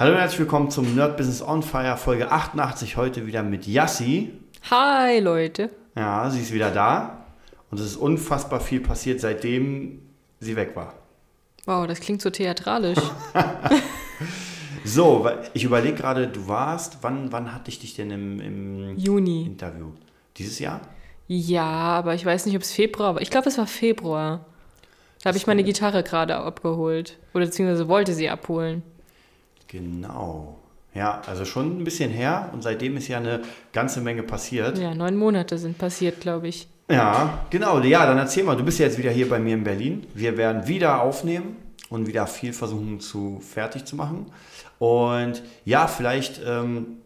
Hallo und herzlich willkommen zum Nerd Business on Fire Folge 88. Heute wieder mit Yassi. Hi Leute. Ja, sie ist wieder da. Und es ist unfassbar viel passiert, seitdem sie weg war. Wow, das klingt so theatralisch. so, ich überlege gerade, du warst, wann, wann hatte ich dich denn im, im Juni. Interview? Dieses Jahr? Ja, aber ich weiß nicht, ob es Februar war. Ich glaube, es war Februar. Da habe ich meine Gitarre gerade abgeholt. Oder beziehungsweise wollte sie abholen. Genau. Ja, also schon ein bisschen her und seitdem ist ja eine ganze Menge passiert. Ja, neun Monate sind passiert, glaube ich. Ja, genau. Ja, dann erzähl mal, du bist ja jetzt wieder hier bei mir in Berlin. Wir werden wieder aufnehmen und wieder viel versuchen zu fertig zu machen. Und ja, vielleicht ähm,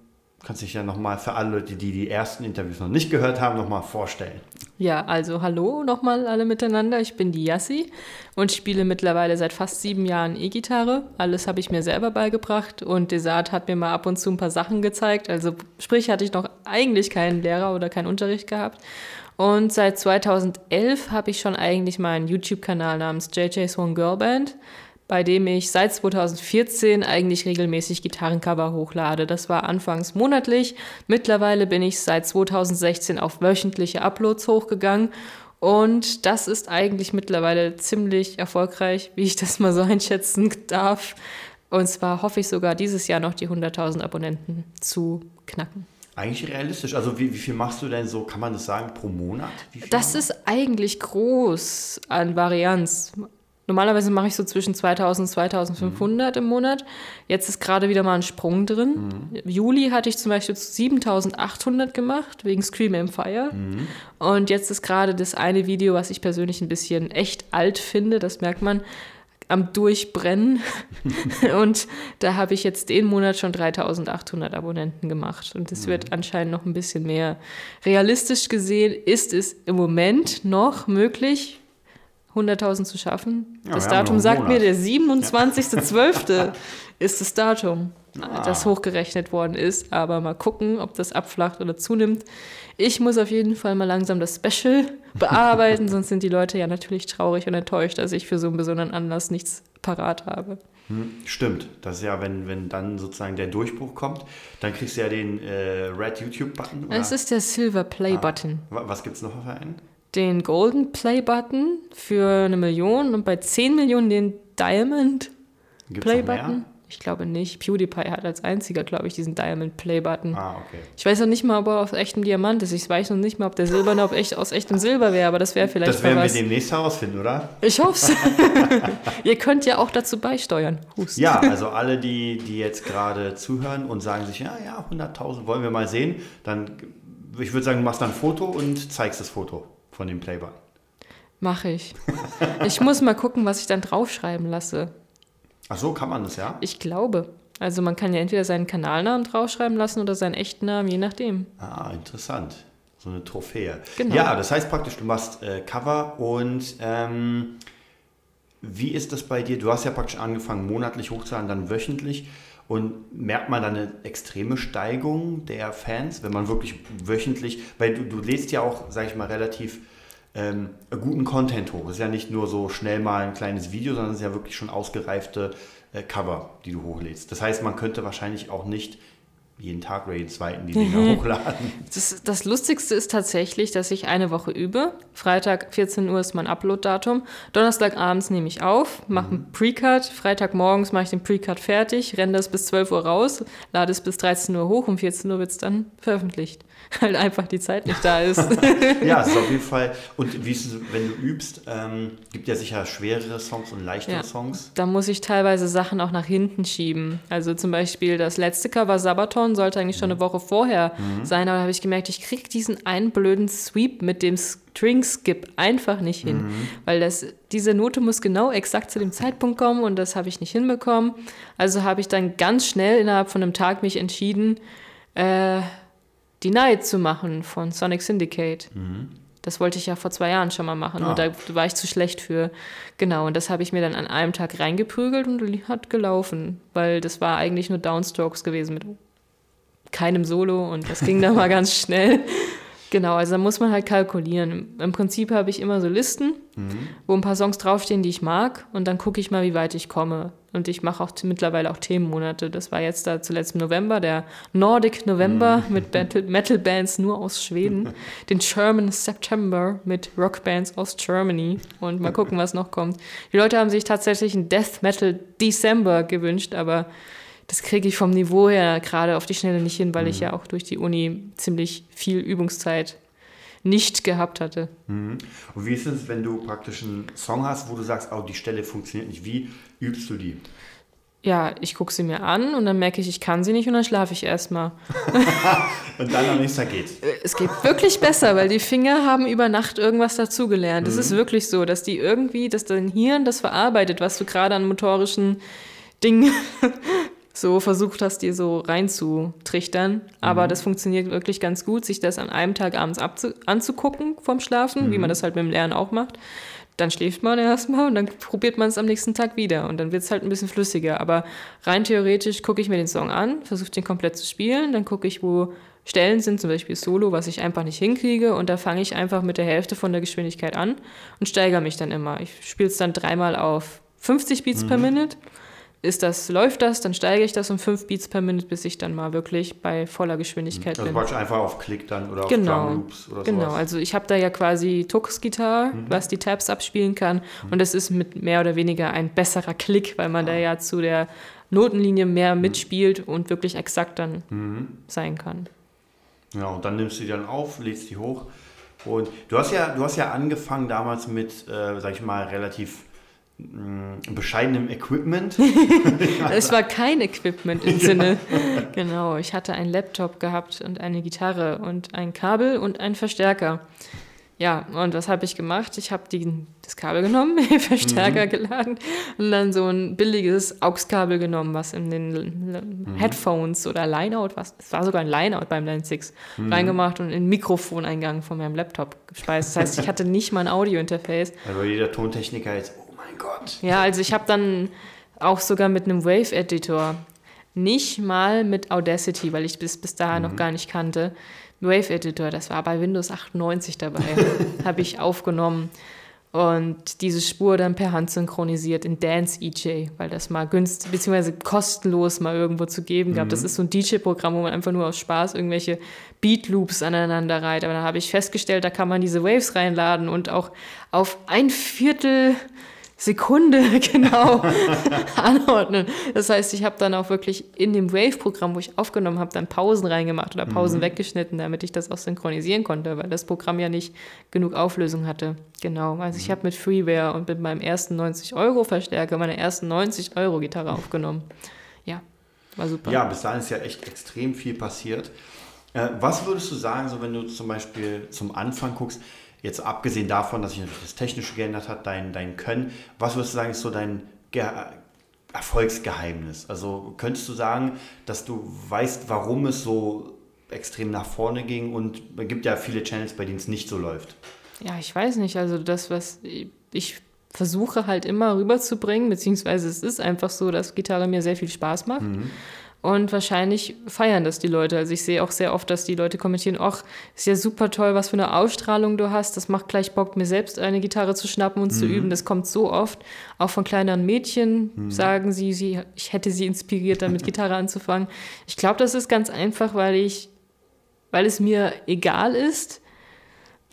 kannst dich ja nochmal für alle Leute, die die ersten Interviews noch nicht gehört haben, nochmal vorstellen. Ja, also hallo nochmal alle miteinander. Ich bin die Yassi und spiele mittlerweile seit fast sieben Jahren E-Gitarre. Alles habe ich mir selber beigebracht und Desart hat mir mal ab und zu ein paar Sachen gezeigt. Also sprich, hatte ich noch eigentlich keinen Lehrer oder keinen Unterricht gehabt. Und seit 2011 habe ich schon eigentlich meinen YouTube-Kanal namens JJ Swan Girl Band bei dem ich seit 2014 eigentlich regelmäßig Gitarrencover hochlade. Das war anfangs monatlich. Mittlerweile bin ich seit 2016 auf wöchentliche Uploads hochgegangen. Und das ist eigentlich mittlerweile ziemlich erfolgreich, wie ich das mal so einschätzen darf. Und zwar hoffe ich sogar dieses Jahr noch die 100.000 Abonnenten zu knacken. Eigentlich realistisch. Also wie, wie viel machst du denn so, kann man das sagen, pro Monat? Das ist eigentlich groß an Varianz. Normalerweise mache ich so zwischen 2000 und 2500 mhm. im Monat. Jetzt ist gerade wieder mal ein Sprung drin. Mhm. Juli hatte ich zum Beispiel 7800 gemacht, wegen Scream and Fire. Mhm. Und jetzt ist gerade das eine Video, was ich persönlich ein bisschen echt alt finde, das merkt man, am Durchbrennen. und da habe ich jetzt den Monat schon 3800 Abonnenten gemacht. Und es wird mhm. anscheinend noch ein bisschen mehr. Realistisch gesehen ist es im Moment noch möglich, 100.000 zu schaffen. Ja, das Datum sagt mir, der 27.12. Ja. ist das Datum, ah. das hochgerechnet worden ist. Aber mal gucken, ob das abflacht oder zunimmt. Ich muss auf jeden Fall mal langsam das Special bearbeiten, sonst sind die Leute ja natürlich traurig und enttäuscht, dass ich für so einen besonderen Anlass nichts parat habe. Hm, stimmt. Das ist ja, wenn, wenn dann sozusagen der Durchbruch kommt, dann kriegst du ja den äh, Red YouTube-Button. Es ist der Silver Play-Button. Ah. Was gibt es noch für einen? Den Golden Play Button für eine Million und bei 10 Millionen den Diamond Gibt's Play Button. Ich glaube nicht. PewDiePie hat als einziger, glaube ich, diesen Diamond Play Button. Ah, okay. Ich weiß noch nicht mal, ob er aus echtem Diamant ist. Ich weiß noch nicht mal, ob der silberne auf echt, aus echtem Silber wäre, aber das wäre vielleicht Das werden wir demnächst herausfinden, oder? Ich hoffe es. Ihr könnt ja auch dazu beisteuern. Hust. Ja, also alle, die, die jetzt gerade zuhören und sagen sich, ja, ja, 100.000 wollen wir mal sehen, dann, ich würde sagen, du machst dann ein Foto und zeigst das Foto von dem Playbutton. Mache ich. Ich muss mal gucken, was ich dann draufschreiben lasse. Ach so, kann man das, ja? Ich glaube. Also man kann ja entweder seinen Kanalnamen draufschreiben lassen oder seinen echten Namen, je nachdem. Ah, interessant. So eine Trophäe. Genau. Ja, das heißt praktisch, du machst äh, Cover und ähm, wie ist das bei dir? Du hast ja praktisch angefangen, monatlich hochzuladen, dann wöchentlich. Und merkt man dann eine extreme Steigung der Fans, wenn man wirklich wöchentlich, weil du, du lädst ja auch, sag ich mal, relativ ähm, guten Content hoch. Es ist ja nicht nur so schnell mal ein kleines Video, sondern es ist ja wirklich schon ausgereifte äh, Cover, die du hochlädst. Das heißt, man könnte wahrscheinlich auch nicht jeden Tag oder jeden zweiten die Dinger mhm. hochladen. Das, das, Lustigste ist tatsächlich, dass ich eine Woche übe. Freitag 14 Uhr ist mein Upload-Datum. Donnerstagabends nehme ich auf, mache einen Pre-Cut. Freitagmorgens mache ich den Pre-Cut fertig, renne das bis 12 Uhr raus, lade es bis 13 Uhr hoch. Um 14 Uhr wird es dann veröffentlicht. Halt einfach die Zeit nicht da ist. ja, es ist auf jeden Fall. Und wie ist es, wenn du übst, ähm, gibt ja sicher schwerere Songs und leichtere ja, Songs. Da muss ich teilweise Sachen auch nach hinten schieben. Also zum Beispiel das letzte Cover Sabaton sollte eigentlich schon eine Woche vorher mhm. sein, aber da habe ich gemerkt, ich kriege diesen einen blöden Sweep mit dem String Skip einfach nicht hin, mhm. weil das, diese Note muss genau exakt zu dem Zeitpunkt kommen und das habe ich nicht hinbekommen. Also habe ich dann ganz schnell innerhalb von einem Tag mich entschieden, äh, die Night zu machen von Sonic Syndicate. Mhm. Das wollte ich ja vor zwei Jahren schon mal machen ah. und da war ich zu schlecht für. Genau, und das habe ich mir dann an einem Tag reingeprügelt und hat gelaufen, weil das war eigentlich nur Downstrokes gewesen mit keinem Solo und das ging dann mal ganz schnell. Genau, also da muss man halt kalkulieren. Im Prinzip habe ich immer so Listen, mhm. wo ein paar Songs draufstehen, die ich mag. Und dann gucke ich mal, wie weit ich komme. Und ich mache auch mittlerweile auch Themenmonate. Das war jetzt da zuletzt im November, der Nordic November mhm. mit Metal-Bands nur aus Schweden. Den German September mit Rockbands aus Germany. Und mal gucken, was noch kommt. Die Leute haben sich tatsächlich einen Death Metal December gewünscht, aber das kriege ich vom Niveau her gerade auf die Schnelle nicht hin, weil mhm. ich ja auch durch die Uni ziemlich viel Übungszeit nicht gehabt hatte. Mhm. Und wie ist es, wenn du praktisch einen Song hast, wo du sagst, oh, die Stelle funktioniert nicht? Wie übst du die? Ja, ich gucke sie mir an und dann merke ich, ich kann sie nicht und dann schlafe ich erstmal. und dann am nächsten Tag geht's. Äh, es geht wirklich besser, weil die Finger haben über Nacht irgendwas dazugelernt. Es mhm. ist wirklich so, dass die irgendwie, dass dein Hirn das verarbeitet, was du gerade an motorischen Dingen so versucht hast, dir so reinzutrichtern. Aber mhm. das funktioniert wirklich ganz gut, sich das an einem Tag abends anzugucken vom Schlafen, mhm. wie man das halt mit dem Lernen auch macht. Dann schläft man erstmal und dann probiert man es am nächsten Tag wieder und dann wird es halt ein bisschen flüssiger. Aber rein theoretisch gucke ich mir den Song an, versuche den komplett zu spielen, dann gucke ich, wo Stellen sind, zum Beispiel Solo, was ich einfach nicht hinkriege und da fange ich einfach mit der Hälfte von der Geschwindigkeit an und steigere mich dann immer. Ich spiele es dann dreimal auf 50 Beats mhm. per Minute ist das, läuft das, dann steige ich das um 5 Beats per Minute, bis ich dann mal wirklich bei voller Geschwindigkeit also bin. Also einfach auf Klick dann oder genau, auf Drumloops oder Genau, sowas. also ich habe da ja quasi Tux-Gitarre, mhm. was die Tabs abspielen kann mhm. und es ist mit mehr oder weniger ein besserer Klick, weil man ah. da ja zu der Notenlinie mehr mhm. mitspielt und wirklich exakt dann mhm. sein kann. Ja, und dann nimmst du die dann auf, lädst die hoch und du hast ja, du hast ja angefangen damals mit, äh, sag ich mal, relativ bescheidenem Equipment. es war kein Equipment im Sinne. genau, ich hatte einen Laptop gehabt und eine Gitarre und ein Kabel und einen Verstärker. Ja, und was habe ich gemacht? Ich habe das Kabel genommen, den Verstärker mhm. geladen und dann so ein billiges AUX-Kabel genommen, was in den mhm. Headphones oder Lineout, was, es war sogar ein Lineout beim Line 6, mhm. reingemacht und in den Mikrofoneingang von meinem Laptop gespeist. Das heißt, ich hatte nicht mal ein Audio-Interface. Also jeder Tontechniker jetzt, Gott. Ja, also ich habe dann auch sogar mit einem Wave-Editor, nicht mal mit Audacity, weil ich bis, bis dahin mhm. noch gar nicht kannte, Wave-Editor, das war bei Windows 98 dabei, habe ich aufgenommen und diese Spur dann per Hand synchronisiert in Dance EJ, weil das mal günstig bzw. kostenlos mal irgendwo zu geben gab. Mhm. Das ist so ein DJ-Programm, wo man einfach nur aus Spaß irgendwelche Beat Loops aneinander reiht. Aber da habe ich festgestellt, da kann man diese Waves reinladen und auch auf ein Viertel Sekunde genau anordnen. Das heißt, ich habe dann auch wirklich in dem Wave-Programm, wo ich aufgenommen habe, dann Pausen reingemacht oder Pausen mhm. weggeschnitten, damit ich das auch synchronisieren konnte, weil das Programm ja nicht genug Auflösung hatte. Genau. Also ich mhm. habe mit Freeware und mit meinem ersten 90-Euro-Verstärker meine ersten 90-Euro-Gitarre aufgenommen. Ja, war super. Ja, bis dahin ist ja echt extrem viel passiert. Äh, was würdest du sagen, so wenn du zum Beispiel zum Anfang guckst, Jetzt abgesehen davon, dass sich natürlich das Technische geändert hat, dein, dein Können, was würdest du sagen, ist so dein Ge Erfolgsgeheimnis? Also könntest du sagen, dass du weißt, warum es so extrem nach vorne ging und es gibt ja viele Channels, bei denen es nicht so läuft. Ja, ich weiß nicht. Also das, was ich versuche halt immer rüberzubringen, beziehungsweise es ist einfach so, dass Gitarre mir sehr viel Spaß macht. Mhm. Und wahrscheinlich feiern das die Leute. Also ich sehe auch sehr oft, dass die Leute kommentieren, ach, ist ja super toll, was für eine Ausstrahlung du hast. Das macht gleich Bock, mir selbst eine Gitarre zu schnappen und mhm. zu üben. Das kommt so oft. Auch von kleineren Mädchen mhm. sagen sie, sie, ich hätte sie inspiriert, damit Gitarre anzufangen. Ich glaube, das ist ganz einfach, weil ich, weil es mir egal ist.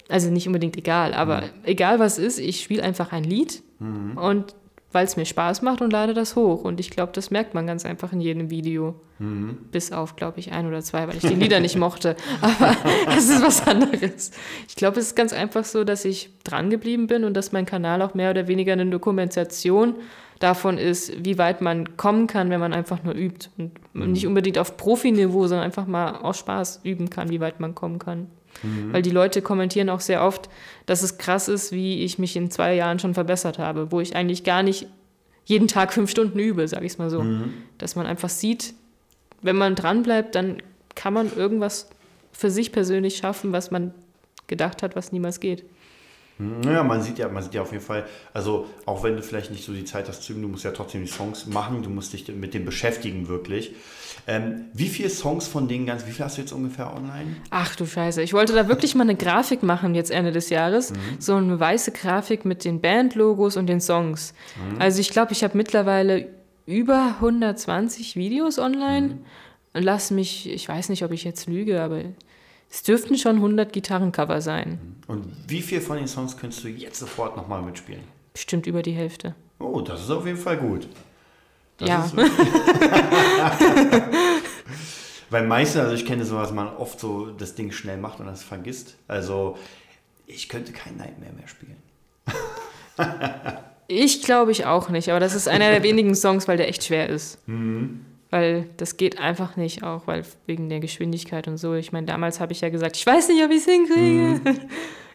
Also nicht unbedingt egal, aber mhm. egal was ist, ich spiele einfach ein Lied mhm. und weil es mir Spaß macht und lade das hoch. Und ich glaube, das merkt man ganz einfach in jedem Video. Mhm. Bis auf, glaube ich, ein oder zwei, weil ich die Lieder nicht mochte. Aber das ist was anderes. Ich glaube, es ist ganz einfach so, dass ich dran geblieben bin und dass mein Kanal auch mehr oder weniger eine Dokumentation davon ist, wie weit man kommen kann, wenn man einfach nur übt. Und mhm. nicht unbedingt auf Profiniveau, sondern einfach mal aus Spaß üben kann, wie weit man kommen kann. Mhm. Weil die Leute kommentieren auch sehr oft, dass es krass ist, wie ich mich in zwei Jahren schon verbessert habe, wo ich eigentlich gar nicht jeden Tag fünf Stunden übe, sage ich es mal so. Mhm. Dass man einfach sieht, wenn man dranbleibt, dann kann man irgendwas für sich persönlich schaffen, was man gedacht hat, was niemals geht. Naja, man sieht ja, man sieht ja auf jeden Fall, also auch wenn du vielleicht nicht so die Zeit hast zu üben, du musst ja trotzdem die Songs machen, du musst dich mit dem beschäftigen wirklich. Ähm, wie viele Songs von denen ganz, wie viel hast du jetzt ungefähr online? Ach du Scheiße, ich wollte da wirklich mal eine Grafik machen jetzt Ende des Jahres. Mhm. So eine weiße Grafik mit den Bandlogos und den Songs. Mhm. Also ich glaube, ich habe mittlerweile über 120 Videos online. Mhm. Lass mich, ich weiß nicht, ob ich jetzt lüge, aber es dürften schon 100 Gitarrencover sein. Und wie viel von den Songs könntest du jetzt sofort nochmal mitspielen? Bestimmt über die Hälfte. Oh, das ist auf jeden Fall gut. Das ja. Weil meistens, also ich kenne so, dass man oft so das Ding schnell macht und das vergisst. Also ich könnte kein Nightmare mehr spielen. ich glaube ich auch nicht, aber das ist einer der wenigen Songs, weil der echt schwer ist. Mhm. Weil das geht einfach nicht, auch weil wegen der Geschwindigkeit und so. Ich meine, damals habe ich ja gesagt, ich weiß nicht, ob ich es hinkriege. Mhm.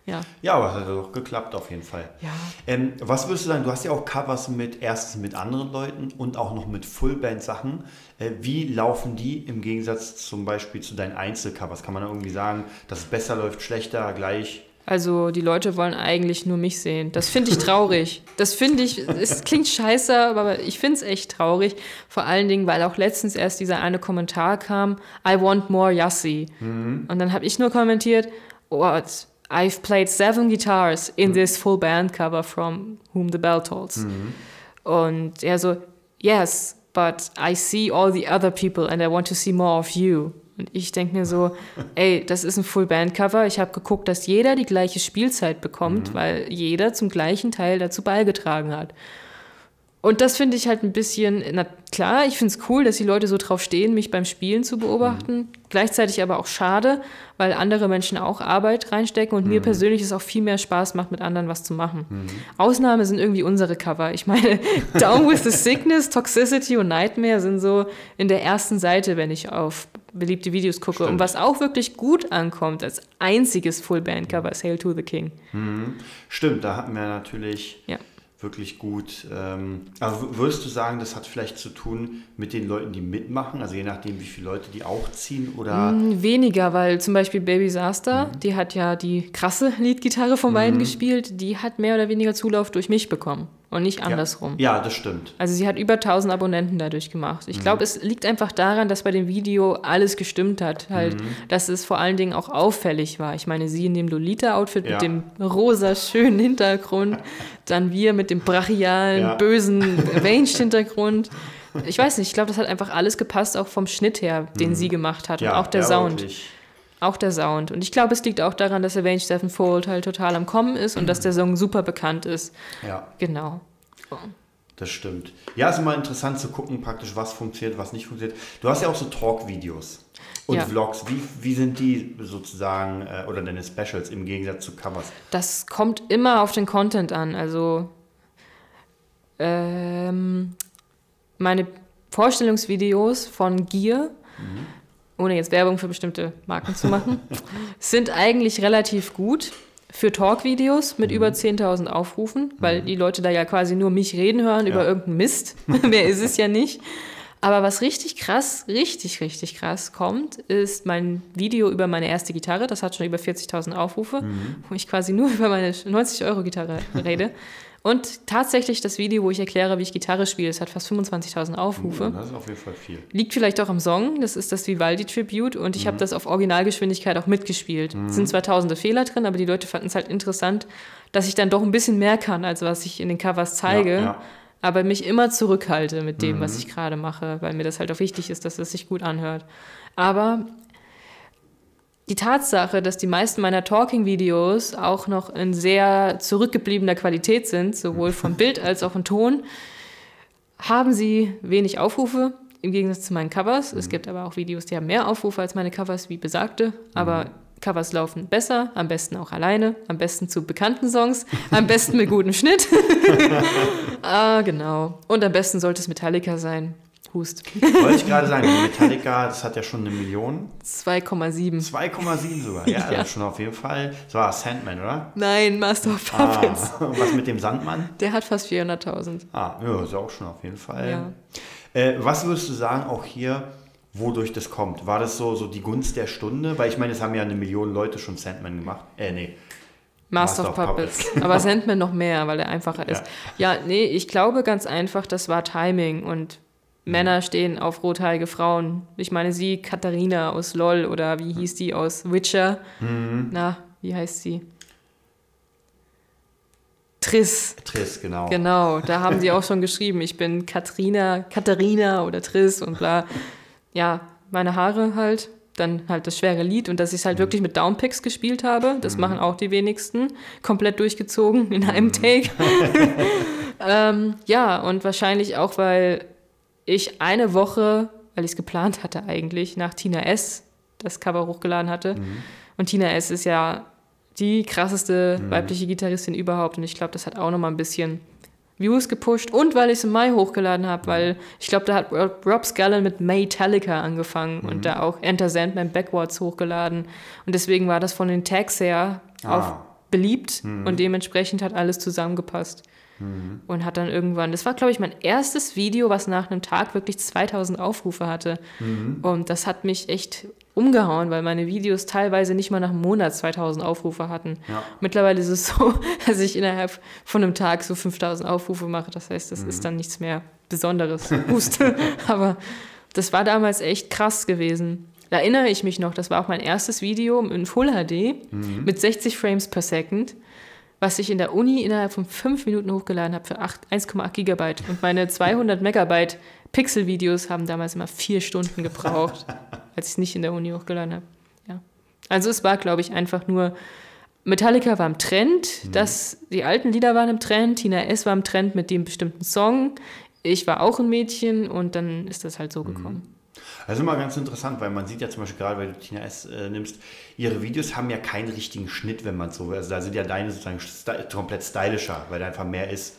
Ja. Ja, aber es hat doch geklappt auf jeden Fall. Ja. Ähm, was würdest du sagen? Du hast ja auch Covers mit erstens mit anderen Leuten und auch noch mit Fullband-Sachen. Äh, wie laufen die im Gegensatz zum Beispiel zu deinen Einzelcovers? Kann man da irgendwie sagen, dass es besser läuft, schlechter, gleich? Also die Leute wollen eigentlich nur mich sehen. Das finde ich traurig. Das finde ich, es klingt scheiße, aber ich finde es echt traurig. Vor allen Dingen, weil auch letztens erst dieser eine Kommentar kam, I want more Yassi. Mhm. Und dann habe ich nur kommentiert, what? I've played seven guitars in mhm. this full band cover from Whom the Bell Tolls. Mhm. Und er so, yes, but I see all the other people and I want to see more of you. Und ich denke mir so, ey, das ist ein Full-Band-Cover. Ich habe geguckt, dass jeder die gleiche Spielzeit bekommt, mhm. weil jeder zum gleichen Teil dazu beigetragen hat. Und das finde ich halt ein bisschen, na klar, ich finde es cool, dass die Leute so drauf stehen, mich beim Spielen zu beobachten. Mhm. Gleichzeitig aber auch schade, weil andere Menschen auch Arbeit reinstecken und mhm. mir persönlich es auch viel mehr Spaß macht, mit anderen was zu machen. Mhm. Ausnahme sind irgendwie unsere Cover. Ich meine, Down with the Sickness, Toxicity und Nightmare sind so in der ersten Seite, wenn ich auf beliebte Videos gucke. Stimmt. Und was auch wirklich gut ankommt, als einziges Full-Band-Cover ist Hail to the King. Mhm. Stimmt, da hatten wir natürlich. Ja wirklich gut. Ähm, also würdest du sagen, das hat vielleicht zu tun mit den Leuten, die mitmachen, also je nachdem, wie viele Leute die auch ziehen oder? Mm, weniger, weil zum Beispiel Baby Saster, mhm. die hat ja die krasse Leadgitarre von beiden mhm. gespielt, die hat mehr oder weniger Zulauf durch mich bekommen und nicht andersrum. Ja, ja, das stimmt. Also sie hat über 1000 Abonnenten dadurch gemacht. Ich mhm. glaube, es liegt einfach daran, dass bei dem Video alles gestimmt hat. Halt, mhm. dass es vor allen Dingen auch auffällig war. Ich meine, sie in dem Lolita-Outfit ja. mit dem rosa schönen Hintergrund, dann wir mit dem brachialen, ja. bösen Avenged-Hintergrund. Ich weiß nicht, ich glaube, das hat einfach alles gepasst, auch vom Schnitt her, den mhm. sie gemacht hat. und auch der Sound. Wirklich. Auch der Sound. Und ich glaube, es liegt auch daran, dass Avenged Sevenfold halt total am Kommen ist und mhm. dass der Song super bekannt ist. Ja. Genau. Das stimmt. Ja, ist immer interessant zu gucken, praktisch, was funktioniert, was nicht funktioniert. Du hast ja auch so Talk-Videos und ja. Vlogs. Wie, wie sind die sozusagen, äh, oder deine Specials im Gegensatz zu Covers? Das kommt immer auf den Content an. Also, ähm, meine Vorstellungsvideos von Gear. Mhm ohne jetzt Werbung für bestimmte Marken zu machen, sind eigentlich relativ gut für Talk-Videos mit mhm. über 10.000 Aufrufen, weil mhm. die Leute da ja quasi nur mich reden hören ja. über irgendeinen Mist. Mehr ist es ja nicht. Aber was richtig krass, richtig, richtig krass kommt, ist mein Video über meine erste Gitarre. Das hat schon über 40.000 Aufrufe, mhm. wo ich quasi nur über meine 90-Euro-Gitarre rede. Und tatsächlich das Video, wo ich erkläre, wie ich Gitarre spiele, das hat fast 25.000 Aufrufe. Das ist auf jeden Fall viel. Liegt vielleicht auch am Song, das ist das Vivaldi Tribute und ich mhm. habe das auf Originalgeschwindigkeit auch mitgespielt. Mhm. Es sind zwar tausende Fehler drin, aber die Leute fanden es halt interessant, dass ich dann doch ein bisschen mehr kann, als was ich in den Covers zeige. Ja, ja. Aber mich immer zurückhalte mit dem, mhm. was ich gerade mache, weil mir das halt auch wichtig ist, dass es sich gut anhört. Aber die Tatsache, dass die meisten meiner Talking-Videos auch noch in sehr zurückgebliebener Qualität sind, sowohl vom Bild als auch vom Ton, haben sie wenig Aufrufe im Gegensatz zu meinen Covers. Mhm. Es gibt aber auch Videos, die haben mehr Aufrufe als meine Covers, wie besagte. Aber mhm. Covers laufen besser, am besten auch alleine, am besten zu bekannten Songs, am besten mit gutem Schnitt. ah, genau. Und am besten sollte es Metallica sein. Hust. Wollte ich gerade sagen, Metallica, das hat ja schon eine Million. 2,7. 2,7 sogar, ja, ja. Ist schon auf jeden Fall. Das war Sandman, oder? Nein, Master of Puppets. Ah, was mit dem Sandmann? Der hat fast 400.000. Ah, ja, ist auch schon auf jeden Fall. Ja. Äh, was würdest du sagen, auch hier, wodurch das kommt? War das so, so die Gunst der Stunde? Weil ich meine, es haben ja eine Million Leute schon Sandman gemacht. Äh, nee. Master, Master of, Puppets. Puppets. Aber Sandman noch mehr, weil er einfacher ist. Ja. ja, nee, ich glaube ganz einfach, das war Timing und Männer stehen auf rothaarige Frauen. Ich meine sie, Katharina aus LOL oder wie hieß die aus Witcher? Mhm. Na, wie heißt sie? Triss. Triss, genau. Genau, da haben sie auch schon geschrieben, ich bin Katrina, Katharina oder Triss und bla. Ja, meine Haare halt, dann halt das schwere Lied und dass ich es halt wirklich mit Downpicks gespielt habe, das machen auch die wenigsten, komplett durchgezogen in einem Take. ähm, ja, und wahrscheinlich auch, weil ich eine Woche, weil ich es geplant hatte eigentlich, nach Tina S. das Cover hochgeladen hatte. Und Tina S. ist ja die krasseste weibliche Gitarristin überhaupt. Und ich glaube, das hat auch nochmal ein bisschen Views gepusht. Und weil ich es im Mai hochgeladen habe, weil ich glaube, da hat Rob Scallon mit Metallica angefangen und da auch Enter Sandman Backwards hochgeladen. Und deswegen war das von den Tags her Ah. auch beliebt und dementsprechend hat alles zusammengepasst. Und hat dann irgendwann, das war glaube ich mein erstes Video, was nach einem Tag wirklich 2000 Aufrufe hatte. Und das hat mich echt umgehauen, weil meine Videos teilweise nicht mal nach einem Monat 2000 Aufrufe hatten. Ja. Mittlerweile ist es so, dass ich innerhalb von einem Tag so 5000 Aufrufe mache. Das heißt, das ist dann nichts mehr Besonderes. Hust. Aber das war damals echt krass gewesen. Da erinnere ich mich noch, das war auch mein erstes Video in Full HD mit 60 Frames per Second, was ich in der Uni innerhalb von fünf Minuten hochgeladen habe für acht- 1,8 Gigabyte. Und meine 200 Megabyte Pixel-Videos haben damals immer vier Stunden gebraucht, als ich es nicht in der Uni hochgeladen habe. Ja. Also es war, glaube ich, einfach nur, Metallica war im Trend, das, die alten Lieder waren im Trend, Tina S. war im Trend mit dem bestimmten Song, ich war auch ein Mädchen und dann ist das halt so gekommen. Das ist immer ganz interessant, weil man sieht ja zum Beispiel gerade, weil du Tina S. Äh, nimmst, ihre Videos haben ja keinen richtigen Schnitt, wenn man so will. Also da sind ja deine sozusagen sty komplett stylischer, weil da einfach mehr ist.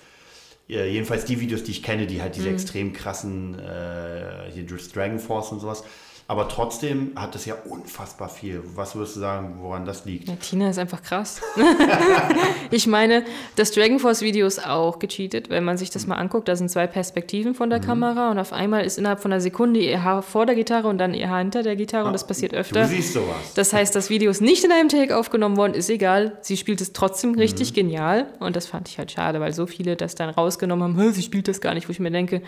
Äh, jedenfalls die Videos, die ich kenne, die halt Mhm. diese extrem krassen, äh, hier Dragon Force und sowas. Aber trotzdem hat das ja unfassbar viel. Was würdest du sagen, woran das liegt? Ja, Tina ist einfach krass. ich meine, das Dragon Force Video ist auch gecheatet, wenn man sich das mal anguckt. Da sind zwei Perspektiven von Mhm. der Kamera und auf einmal ist innerhalb von einer Sekunde ihr Haar vor der Gitarre und dann ihr Haar hinter der Gitarre und das passiert öfter. Du siehst sowas. Das heißt, das Video ist nicht in einem Take aufgenommen worden, ist egal. Sie spielt es trotzdem Mhm. richtig genial. Und das fand ich halt schade, weil so viele das dann rausgenommen haben, "Hä, sie spielt das gar nicht, wo ich mir denke,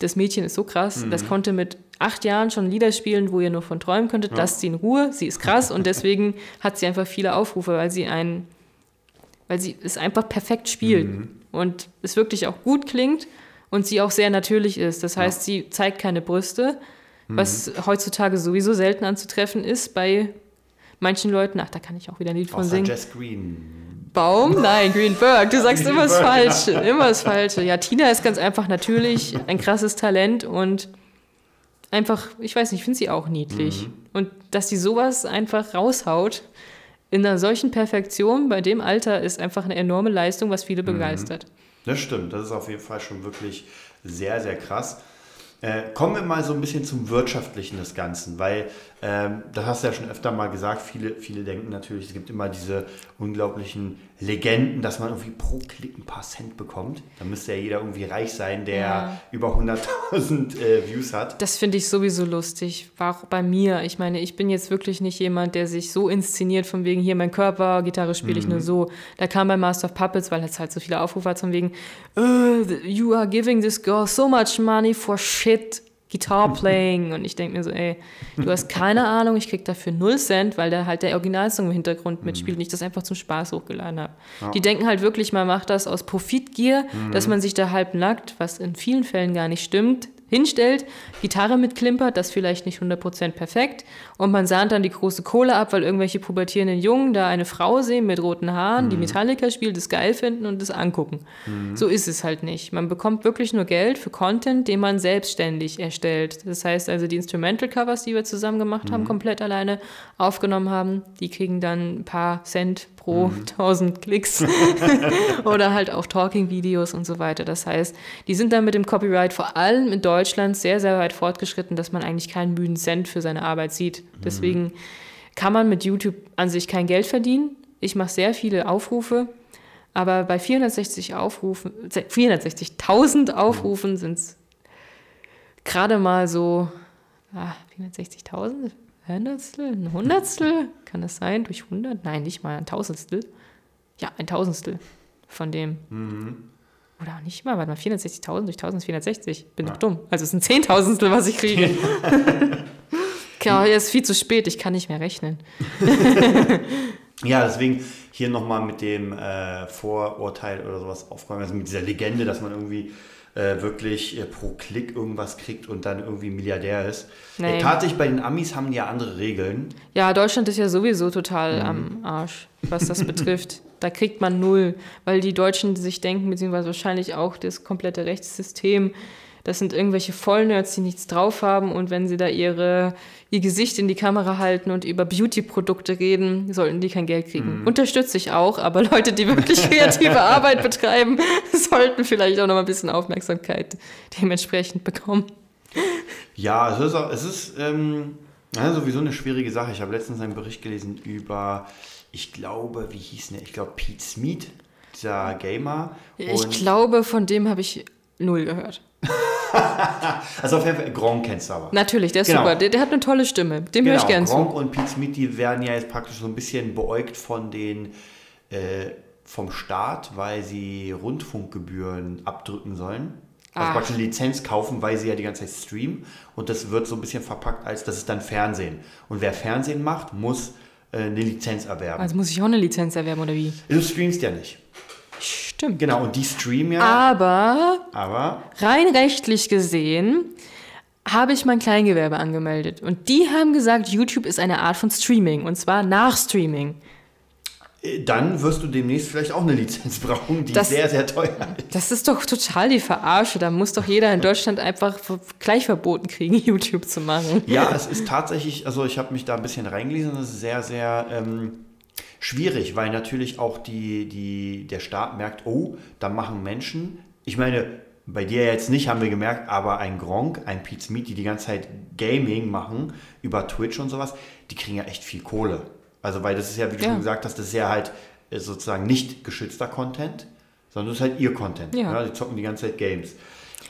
das Mädchen ist so krass, Mhm. das konnte mit acht Jahren schon Lieder spielen, wo ihr nur von träumen könntet. Lasst sie in Ruhe, sie ist krass und deswegen hat sie einfach viele Aufrufe, weil sie ein, weil sie es einfach perfekt spielt Mhm. und es wirklich auch gut klingt und sie auch sehr natürlich ist. Das heißt, sie zeigt keine Brüste, was Mhm. heutzutage sowieso selten anzutreffen ist bei manchen Leuten. Ach, da kann ich auch wieder ein Lied von singen. Jess Green. Baum? Nein, Greenberg. Du sagst immer das Falsche. Immer das Falsche. Ja, Tina ist ganz einfach natürlich ein krasses Talent und einfach, ich weiß nicht, ich finde sie auch niedlich. Und dass sie sowas einfach raushaut in einer solchen Perfektion bei dem Alter ist einfach eine enorme Leistung, was viele begeistert. Das stimmt, das ist auf jeden Fall schon wirklich sehr, sehr krass. Äh, kommen wir mal so ein bisschen zum Wirtschaftlichen des Ganzen, weil ähm, das hast du ja schon öfter mal gesagt, viele, viele denken natürlich, es gibt immer diese unglaublichen Legenden, dass man irgendwie pro Klick ein paar Cent bekommt. Da müsste ja jeder irgendwie reich sein, der Ja. über 100.000 äh, Views hat. Das finde ich sowieso lustig. War auch bei mir. Ich meine, ich bin jetzt wirklich nicht jemand, der sich so inszeniert, von wegen hier mein Körper, Gitarre spiele ich nur so. Da kam bei Master of Puppets, weil es halt so viele Aufrufe hat, von wegen, "Uh, you are giving this girl so much money for shit. Guitar playing und ich denke mir so, ey, du hast keine Ahnung, ich krieg dafür 0 Cent, weil da halt der Originalsong im Hintergrund mitspielt und ich das einfach zum Spaß hochgeladen habe. Die denken halt wirklich, man macht das aus Profitgier, dass man sich da halb nackt, was in vielen Fällen gar nicht stimmt, hinstellt, Gitarre mitklimpert, das vielleicht nicht 100% perfekt und man sahnt dann die große Kohle ab, weil irgendwelche pubertierenden Jungen da eine Frau sehen mit roten Haaren, die Metallica spielt, das geil finden und das angucken. So ist es halt nicht. Man bekommt wirklich nur Geld für Content, den man selbstständig erstellt. Das heißt also, die Instrumental-Covers, die wir zusammen gemacht haben, komplett alleine aufgenommen haben, die kriegen dann ein paar Cent pro 1000 Klicks oder halt auch Talking-Videos und so weiter. Das heißt, die sind dann mit dem Copyright vor allem in Deutschland sehr, sehr weit fortgeschritten, dass man eigentlich keinen müden Cent für seine Arbeit sieht. Deswegen kann man mit YouTube an sich kein Geld verdienen. Ich mache sehr viele Aufrufe, aber bei 460 Aufrufen, 460.000 Aufrufen sind es gerade mal so ah, 460.000, Hundertstel, ein Hundertstel, kann das sein? Durch 100? Nein, nicht mal ein Tausendstel. Ja, ein Tausendstel von dem. Oder auch nicht mal, warte mal, 460.000 durch 1460. Bin doch dumm. Also es sind Zehntausendstel, was ich kriege. ja, jetzt ist viel zu spät, ich kann nicht mehr rechnen. Ja, deswegen hier nochmal mit dem äh, Vorurteil oder sowas aufräumen, also mit dieser Legende, dass man irgendwie äh, wirklich äh, pro Klick irgendwas kriegt und dann irgendwie Milliardär ist. Nee. Äh, tatsächlich bei den Amis haben die ja andere Regeln. Ja, Deutschland ist ja sowieso total am Arsch, was das betrifft. Da kriegt man null, weil die Deutschen sich denken, beziehungsweise wahrscheinlich auch das komplette Rechtssystem, das sind irgendwelche Vollnerds, die nichts drauf haben und wenn sie da ihre, ihr Gesicht in die Kamera halten und über Beauty-Produkte reden, sollten die kein Geld kriegen. Unterstütze ich auch, aber Leute, die wirklich kreative Arbeit betreiben, sollten vielleicht auch noch mal ein bisschen Aufmerksamkeit dementsprechend bekommen. Ja, es ist, auch, es ist ähm, ja, sowieso eine schwierige Sache. Ich habe letztens einen Bericht gelesen über, ich glaube, wie hieß der? Ich glaube, Pete Smith, dieser Gamer. Ich Und- glaube, von dem habe ich null gehört. Also auf jeden Fall, Gronk kennst du aber. Natürlich, der ist Genau. super. Der, der hat eine tolle Stimme. Dem höre ich gern Gronk zu. und Pete Smith, die werden ja jetzt praktisch so ein bisschen beäugt von den äh, vom Staat, weil sie Rundfunkgebühren abdrücken sollen. Also Ach. praktisch eine Lizenz kaufen, weil sie ja die ganze Zeit streamen. Und das wird so ein bisschen verpackt als, das ist dann Fernsehen. Und wer Fernsehen macht, muss äh, eine Lizenz erwerben. Also muss ich auch eine Lizenz erwerben, oder wie? du streamst ja nicht. Stimmt. Genau, und die streamen ja. Aber aber rein rechtlich gesehen habe ich mein Kleingewerbe angemeldet. Und die haben gesagt, YouTube ist eine Art von Streaming. Und zwar nach Streaming. äh, dann wirst du demnächst vielleicht auch eine Lizenz brauchen, die Das- sehr, sehr teuer ist. Das ist doch total die Verarsche. Da muss doch jeder in Deutschland einfach gleich verboten kriegen, YouTube zu machen. Ja, es ist tatsächlich, also ich habe mich da ein bisschen reingelesen, es ist sehr, sehr ähm, schwierig, weil natürlich auch die, die, der Staat merkt, oh, da machen Menschen, ich meine, bei dir jetzt nicht, haben wir gemerkt, aber ein Gronk, ein Pete Smith, die die ganze Zeit Gaming machen über Twitch und sowas, die kriegen ja echt viel Kohle. Also, weil das ist ja, wie du Ja. schon gesagt hast, das ist ja halt äh, sozusagen nicht geschützter Content, sondern das ist halt ihr Content. Ja. Die zocken die ganze Zeit Games.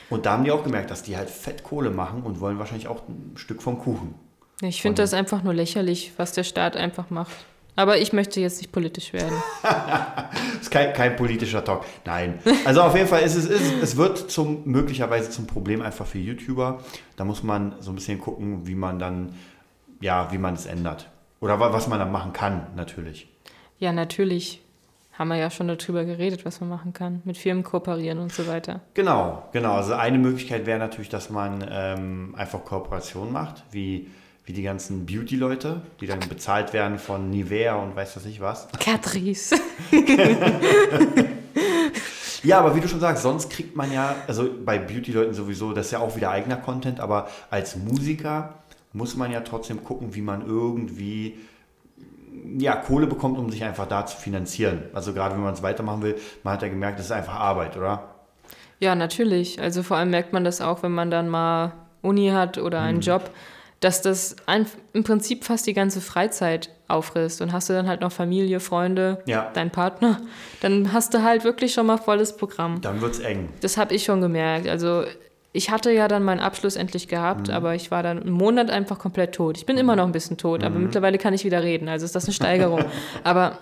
Und da haben die auch gemerkt, dass die halt fett Kohle machen und wollen wahrscheinlich auch ein Stück vom Kuchen. Ich finde das einfach nur lächerlich, was der Staat einfach macht. Aber ich möchte jetzt nicht politisch werden. Das ist kein, kein politischer Talk. Nein. Also auf jeden Fall ist es, ist, es wird zum, möglicherweise zum Problem einfach für YouTuber. Da muss man so ein bisschen gucken, wie man dann, ja, wie man es ändert. Oder wa- was man dann machen kann, natürlich. Ja, natürlich haben wir ja schon darüber geredet, was man machen kann. Mit Firmen kooperieren und so weiter. Genau, genau. Also eine Möglichkeit wäre natürlich, dass man ähm, einfach Kooperationen macht, wie, wie die ganzen Beauty-Leute, die dann bezahlt werden von Nivea und weiß das nicht was. Catrice. Ja, aber wie du schon sagst, sonst kriegt man ja, also bei Beauty-Leuten sowieso, das ist ja auch wieder eigener Content, aber als Musiker muss man ja trotzdem gucken, wie man irgendwie ja, Kohle bekommt, um sich einfach da zu finanzieren. Also gerade wenn man es weitermachen will, man hat ja gemerkt, das ist einfach Arbeit, oder? Ja, natürlich. Also vor allem merkt man das auch, wenn man dann mal Uni hat oder einen Job, dass das im Prinzip fast die ganze Freizeit auffrisst. Und hast du dann halt noch Familie, Freunde, Ja. deinen Partner, dann hast du halt wirklich schon mal volles Programm. Dann wird es eng. Das habe ich schon gemerkt. Also ich hatte ja dann meinen Abschluss endlich gehabt, aber ich war dann einen Monat einfach komplett tot. Ich bin immer noch ein bisschen tot, aber mittlerweile kann ich wieder reden. Also ist das eine Steigerung. aber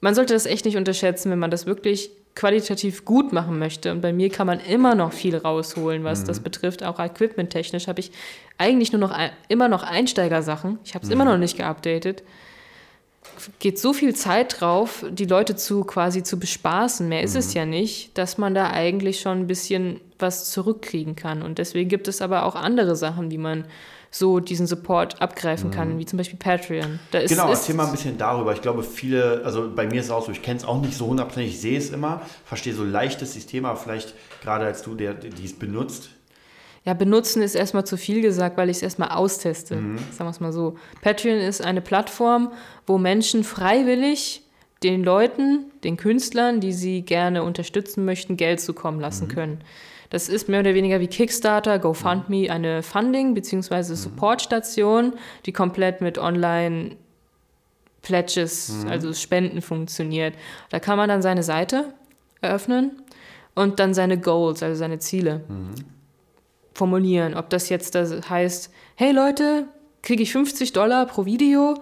man sollte das echt nicht unterschätzen, wenn man das wirklich qualitativ gut machen möchte. Und bei mir kann man immer noch viel rausholen, was das betrifft. Auch equipmenttechnisch habe ich eigentlich nur noch immer noch Einsteigersachen. Ich habe es immer noch nicht geupdatet geht so viel Zeit drauf, die Leute zu quasi zu bespaßen. Mehr ist es ja nicht, dass man da eigentlich schon ein bisschen was zurückkriegen kann. Und deswegen gibt es aber auch andere Sachen, wie man so diesen Support abgreifen kann, wie zum Beispiel Patreon. Da ist, Genau, ist, erzähl mal ein bisschen darüber. Ich glaube, viele, also bei mir ist es auch so, ich kenne es auch nicht so hundertprozentig, ich sehe es immer, verstehe so leicht das System, aber vielleicht gerade als du, der die es benutzt, Ja, benutzen ist erstmal zu viel gesagt, weil ich es erstmal austeste. Sagen wir es mal so. Patreon ist eine Plattform, wo Menschen freiwillig den Leuten, den Künstlern, die sie gerne unterstützen möchten, Geld zukommen lassen können. Das ist mehr oder weniger wie Kickstarter, GoFundMe, eine Funding- bzw. Supportstation, die komplett mit Online- Pledges, also Spenden funktioniert. Da kann man dann seine Seite eröffnen und dann seine Goals, also seine Ziele formulieren. Ob das jetzt das heißt, hey Leute, kriege ich 50 Dollar pro Video,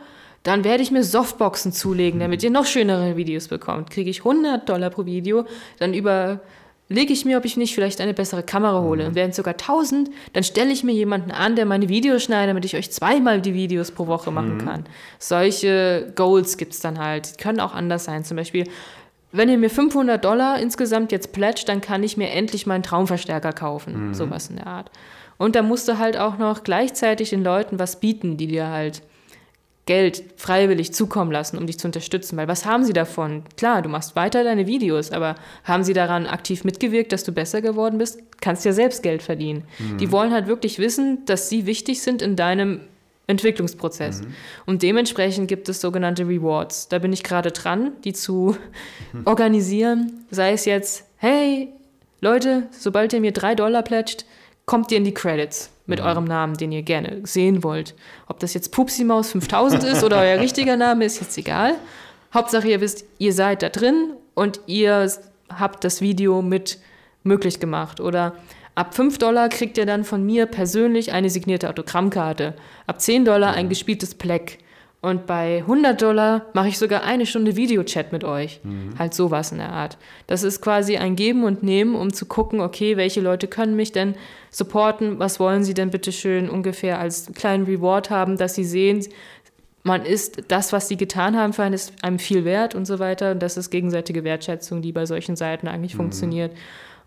dann werde ich mir Softboxen zulegen, damit ihr noch schönere Videos bekommt. Kriege ich 100 Dollar pro Video, dann über lege ich mir, ob ich nicht vielleicht eine bessere Kamera hole. Und wären es sogar 1000, dann stelle ich mir jemanden an, der meine Videos schneidet, damit ich euch zweimal die Videos pro Woche machen kann. Solche Goals gibt es dann halt. Die können auch anders sein. Zum Beispiel, wenn ihr mir 500 Dollar insgesamt jetzt plätscht, dann kann ich mir endlich meinen Traumverstärker kaufen. Sowas in der Art. Und da musst du halt auch noch gleichzeitig den Leuten was bieten, die dir halt Geld freiwillig zukommen lassen, um dich zu unterstützen. Weil was haben sie davon? Klar, du machst weiter deine Videos, aber haben sie daran aktiv mitgewirkt, dass du besser geworden bist? Kannst ja selbst Geld verdienen. Die wollen halt wirklich wissen, dass sie wichtig sind in deinem Entwicklungsprozess. Und dementsprechend gibt es sogenannte Rewards. Da bin ich gerade dran, die zu organisieren. Sei es jetzt, hey, Leute, sobald ihr mir drei Dollar plätscht, kommt ihr in die Credits mit eurem Namen, den ihr gerne sehen wollt. Ob das jetzt Pupsi Maus 5000 ist oder euer richtiger Name, ist jetzt egal. Hauptsache, ihr wisst, ihr seid da drin und ihr habt das Video mit möglich gemacht. Oder ab 5 Dollar kriegt ihr dann von mir persönlich eine signierte Autogrammkarte. Ab 10 Dollar ein gespieltes Pleck. Und bei 100 Dollar mache ich sogar eine Stunde Videochat mit euch. Halt sowas in der Art. Das ist quasi ein Geben und Nehmen, um zu gucken, okay, welche Leute können mich denn supporten, was wollen sie denn bitte schön ungefähr als kleinen Reward haben, dass sie sehen, man ist das, was sie getan haben für einen, ist einem viel wert und so weiter. Und das ist gegenseitige Wertschätzung, die bei solchen Seiten eigentlich funktioniert.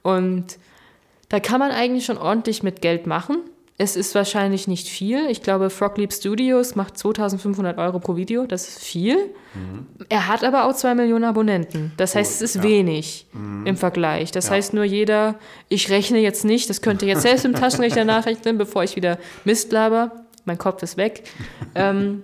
Und da kann man eigentlich schon ordentlich mit Geld machen. Es ist wahrscheinlich nicht viel. Ich glaube, Frog Leap Studios macht 2500 Euro pro Video. Das ist viel. Er hat aber auch 2 Millionen Abonnenten. Das heißt, es ist ja. wenig im Vergleich. Das Ja. heißt, nur jeder, ich rechne jetzt nicht, das könnt ihr jetzt selbst im Taschenrechner nachrechnen, bevor ich wieder Mist laber. Mein Kopf ist weg. ähm,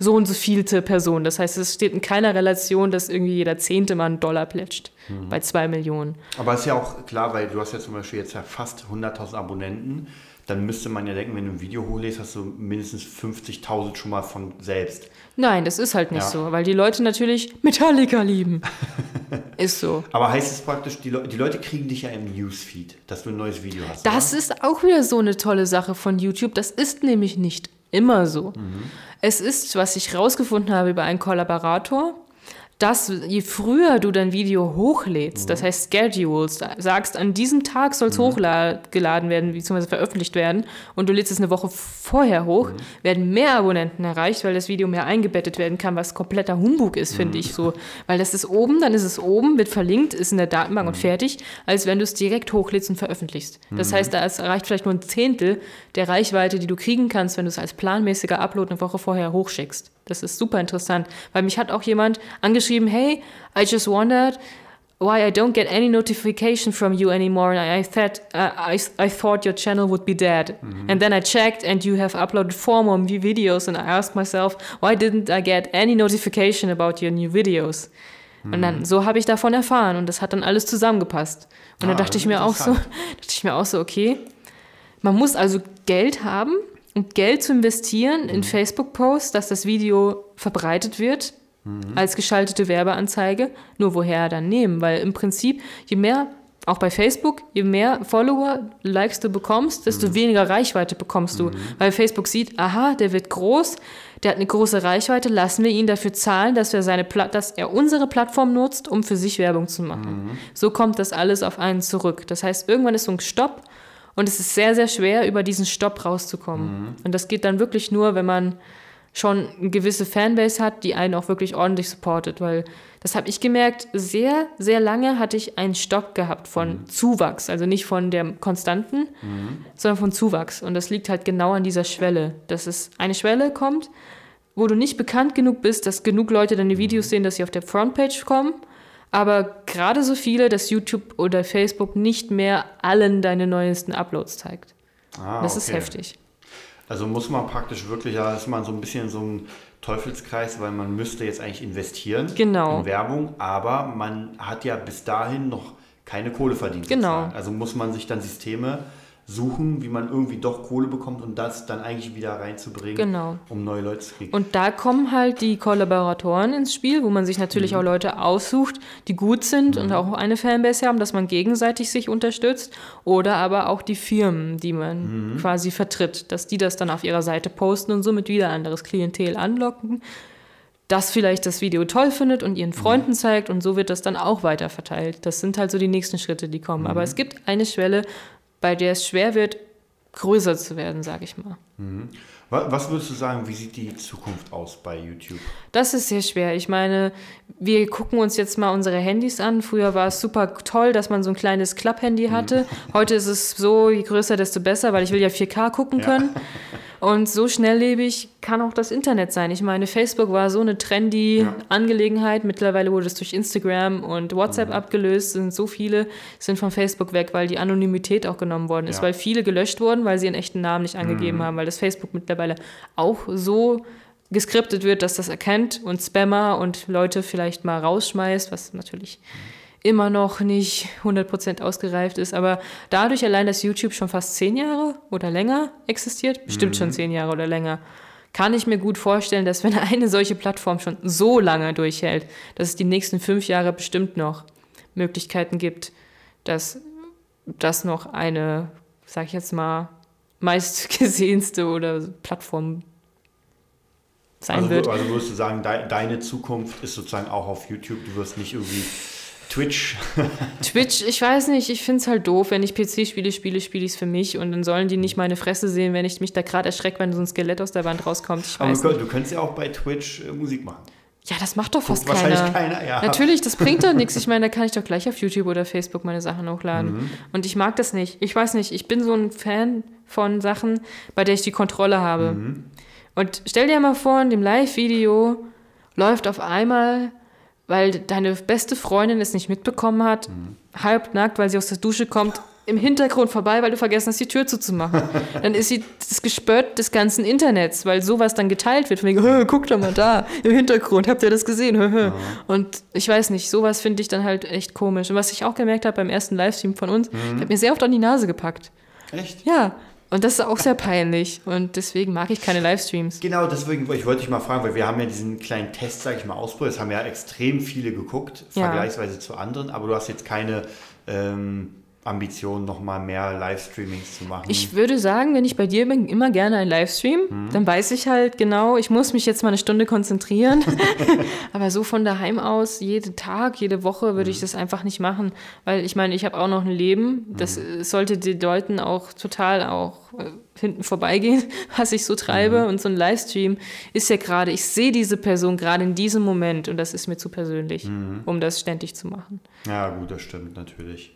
so und so vielte Person. Das heißt, es steht in keiner Relation, dass irgendwie jeder zehnte Mal einen Dollar plätscht bei 2 Millionen. Aber ist ja auch klar, weil du hast ja zum Beispiel jetzt ja fast 100.000 Abonnenten. Dann müsste man ja denken, wenn du ein Video hochlädst, hast du mindestens 50.000 schon mal von selbst. Nein, das ist halt nicht Ja. so, weil die Leute natürlich Metallica lieben. ist so. Aber heißt es praktisch, die, Le die Leute kriegen dich ja im Newsfeed, dass du ein neues Video hast. Das oder? ist auch wieder so eine tolle Sache von YouTube. Das ist nämlich nicht immer so. Es ist, was ich rausgefunden habe über einen Kollaborator, dass je früher du dein Video hochlädst, das heißt Schedules, sagst, an diesem Tag soll es hochgeladen werden, beziehungsweise veröffentlicht werden, und du lädst es eine Woche vorher hoch, werden mehr Abonnenten erreicht, weil das Video mehr eingebettet werden kann, was kompletter Humbug ist, finde ich so. Weil das ist oben, dann ist es oben, wird verlinkt, ist in der Datenbank und fertig, als wenn du es direkt hochlädst und veröffentlichst. Das heißt, da erreicht vielleicht nur ein Zehntel der Reichweite, die du kriegen kannst, wenn du es als planmäßiger Upload eine Woche vorher hochschickst. Das ist super interessant, weil mich hat auch jemand angeschrieben, hey, I just wondered why I don't get any notification from you anymore. And I, thought uh, I, I thought your channel would be dead. And then I checked, and you have uploaded four more vi- videos. And I asked myself, why didn't I get any notification about your new videos? Und dann so habe ich davon erfahren und das hat dann alles zusammengepasst. Und dann Ah, dachte das ich mir auch so, dachte ich mir auch so, okay, man muss also Geld haben und Geld zu investieren in Facebook-Posts, dass das Video verbreitet wird als geschaltete Werbeanzeige. Nur woher dann nehmen? Weil im Prinzip, je mehr, auch bei Facebook, je mehr Follower, Likes du bekommst, desto weniger Reichweite bekommst du. Weil Facebook sieht, aha, der wird groß, der hat eine große Reichweite, lassen wir ihn dafür zahlen, dass, wir seine Pla dass er unsere Plattform nutzt, um für sich Werbung zu machen. So kommt das alles auf einen zurück. Das heißt, irgendwann ist so ein Stopp und es ist sehr, sehr schwer, über diesen Stopp rauszukommen. Und das geht dann wirklich nur, wenn man schon eine gewisse Fanbase hat, die einen auch wirklich ordentlich supportet, weil das habe ich gemerkt, sehr, sehr lange hatte ich einen Stopp gehabt von Zuwachs, also nicht von der konstanten, sondern von Zuwachs. Und das liegt halt genau an dieser Schwelle, dass es eine Schwelle kommt, wo du nicht bekannt genug bist, dass genug Leute deine Videos sehen, dass sie auf der Frontpage kommen, aber gerade so viele, dass YouTube oder Facebook nicht mehr allen deine neuesten Uploads zeigt. Ah, Das ist okay. heftig. Also muss man praktisch wirklich, ja, ist man so ein bisschen so ein Teufelskreis, weil man müsste jetzt eigentlich investieren Genau. in Werbung, aber man hat ja bis dahin noch keine Kohle verdient. Genau. sozusagen. Also muss man sich dann Systeme suchen, wie man irgendwie doch Kohle bekommt und das dann eigentlich wieder reinzubringen, Genau. um neue Leute zu kriegen. Und da kommen halt die Kollaboratoren ins Spiel, wo man sich natürlich auch Leute aussucht, die gut sind und auch eine Fanbase haben, dass man gegenseitig sich unterstützt. Oder aber auch die Firmen, die man quasi vertritt, dass die das dann auf ihrer Seite posten und somit wieder anderes Klientel anlocken. das vielleicht das Video toll findet und ihren Freunden zeigt und so wird das dann auch weiter verteilt. Das sind halt so die nächsten Schritte, die kommen. Aber es gibt eine Schwelle, bei der es schwer wird, größer zu werden, sage ich mal. Wa- Was würdest du sagen, wie sieht die Zukunft aus bei YouTube? Das ist sehr schwer. Ich meine, wir gucken uns jetzt mal unsere Handys an. Früher war es super toll, dass man so ein kleines Klapp-Handy hatte. Heute ist es so, je größer, desto besser, weil ich will ja 4K gucken Ja. können. Und so schnelllebig kann auch das Internet sein. Ich meine, Facebook war so eine trendy Ja. Angelegenheit. Mittlerweile wurde es durch Instagram und WhatsApp abgelöst. Sind so viele sind von Facebook weg, weil die Anonymität auch genommen worden ist, Ja. weil viele gelöscht wurden, weil sie ihren echten Namen nicht angegeben haben, weil das Facebook mittlerweile auch so geskriptet wird, dass das erkennt und Spammer und Leute vielleicht mal rausschmeißt, was natürlich immer noch nicht 100% ausgereift ist. Aber dadurch allein, dass YouTube schon fast zehn Jahre oder länger existiert, bestimmt schon zehn Jahre oder länger, kann ich mir gut vorstellen, dass wenn eine solche Plattform schon so lange durchhält, dass es die nächsten fünf Jahre bestimmt noch Möglichkeiten gibt, dass das noch eine, sag ich jetzt mal, meistgesehenste oder Plattform sein Also, wird. also würdest du sagen, dei- deine Zukunft ist sozusagen auch auf YouTube. Du wirst nicht irgendwie Twitch. Twitch, ich weiß nicht, ich finde es halt doof, wenn ich PC-Spiele spiele, spiele ich es für mich und dann sollen die nicht meine Fresse sehen, wenn ich mich da gerade erschrecke, wenn so ein Skelett aus der Wand rauskommt. Ich Aber weiß könnt- du könntest ja auch bei Twitch äh, Musik machen. Ja, das macht doch fast Wahrscheinlich keiner. keiner, ja. Natürlich, das bringt doch nichts. Ich meine, da kann ich doch gleich auf YouTube oder Facebook meine Sachen hochladen. Mhm. Und ich mag das nicht. Ich weiß nicht, ich bin so ein Fan von Sachen, bei der ich die Kontrolle habe. Mhm. Und stell dir mal vor, in dem Live-Video läuft auf einmal, weil deine beste Freundin es nicht mitbekommen hat, Mhm. halbnackt, weil sie aus der Dusche kommt, im Hintergrund vorbei, weil du vergessen hast, die Tür zuzumachen. Dann ist sie das Gespött des ganzen Internets, weil sowas dann geteilt wird. Von wegen, "Hö, guck doch mal da, im Hintergrund, habt ihr das gesehen? Hö, hö." Und ich weiß nicht, sowas finde ich dann halt echt komisch. Und was ich auch gemerkt habe beim ersten Livestream von uns, ich habe mir sehr oft an die Nase gepackt. Echt? Ja, und das ist auch sehr peinlich. Und deswegen mag ich keine Livestreams. Genau, deswegen ich wollte dich mal fragen, weil wir haben ja diesen kleinen Test, sag ich mal, ausprobiert. Das haben ja extrem viele geguckt, Ja. vergleichsweise zu anderen, aber du hast jetzt keine ähm, Ambition, nochmal mehr Livestreamings zu machen. Ich würde sagen, wenn ich bei dir bin, immer gerne ein Livestream. Dann weiß ich halt genau, ich muss mich jetzt mal eine Stunde konzentrieren. Aber so von daheim aus, jeden Tag, jede Woche würde ich das einfach nicht machen. Weil ich meine, ich habe auch noch ein Leben. Das äh, sollte den Leuten auch total auch äh, hinten vorbeigehen, was ich so treibe. Und so ein Livestream ist ja gerade, ich sehe diese Person gerade in diesem Moment und das ist mir zu persönlich, um das ständig zu machen. Ja, gut, das stimmt natürlich.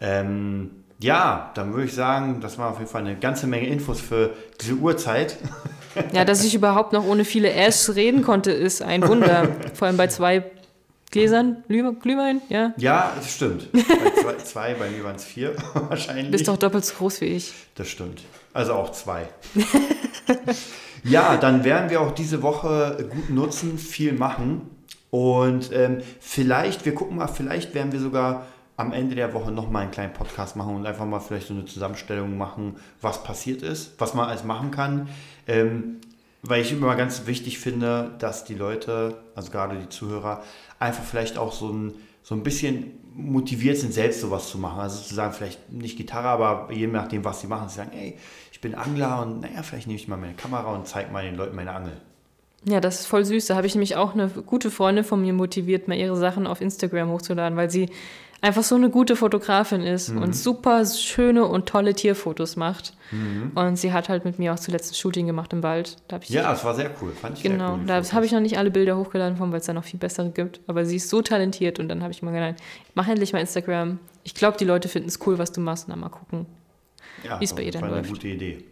Ähm, ja, dann würde ich sagen, das war auf jeden Fall eine ganze Menge Infos für diese Uhrzeit. Ja, dass ich überhaupt noch ohne viele Äs reden konnte, ist ein Wunder. Vor allem bei zwei Gläsern Glüh- Glühwein, ja. Ja, das stimmt. Bei zwei, zwei bei mir waren es vier wahrscheinlich. Bist doch doppelt so groß wie ich. Das stimmt. Also auch zwei. ja, dann werden wir auch diese Woche gut nutzen, viel machen. Und ähm, vielleicht, wir gucken mal, vielleicht werden wir sogar am Ende der Woche nochmal einen kleinen Podcast machen und einfach mal vielleicht so eine Zusammenstellung machen, was passiert ist, was man alles machen kann. Ähm, weil ich immer ganz wichtig finde, dass die Leute, also gerade die Zuhörer, einfach vielleicht auch so ein, so ein bisschen motiviert sind, selbst sowas zu machen. Also zu sagen, vielleicht nicht Gitarre, aber je nachdem, was sie machen, sie sagen, ey, ich bin Angler und naja, vielleicht nehme ich mal meine Kamera und zeige mal den Leuten meine Angel. Ja, das ist voll süß. Da habe ich nämlich auch eine gute Freundin von mir motiviert, mal ihre Sachen auf Instagram hochzuladen, weil sie einfach so eine gute Fotografin ist und super schöne und tolle Tierfotos macht. Und sie hat halt mit mir auch zuletzt ein Shooting gemacht im Wald. Da ich Ja, das war sehr cool, fand ich sehr Genau, cool. da habe ich noch nicht alle Bilder hochgeladen von, weil es da noch viel bessere gibt. Aber sie ist so talentiert und dann habe ich mal gedacht, mach endlich mal Instagram. Ich glaube, die Leute finden es cool, was du machst. Und dann mal gucken. ja, wie es bei ihr dann Fall eine läuft. gute Idee.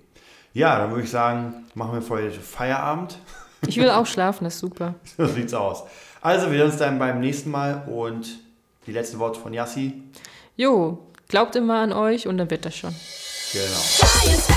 Ja, dann würde ich sagen, machen wir heute Feierabend. Ich will auch schlafen, das ist super. So sieht's aus. Also, wir sehen uns dann beim nächsten Mal und die letzten Worte von Yassi. Jo, glaubt immer an euch und dann wird das schon. Genau.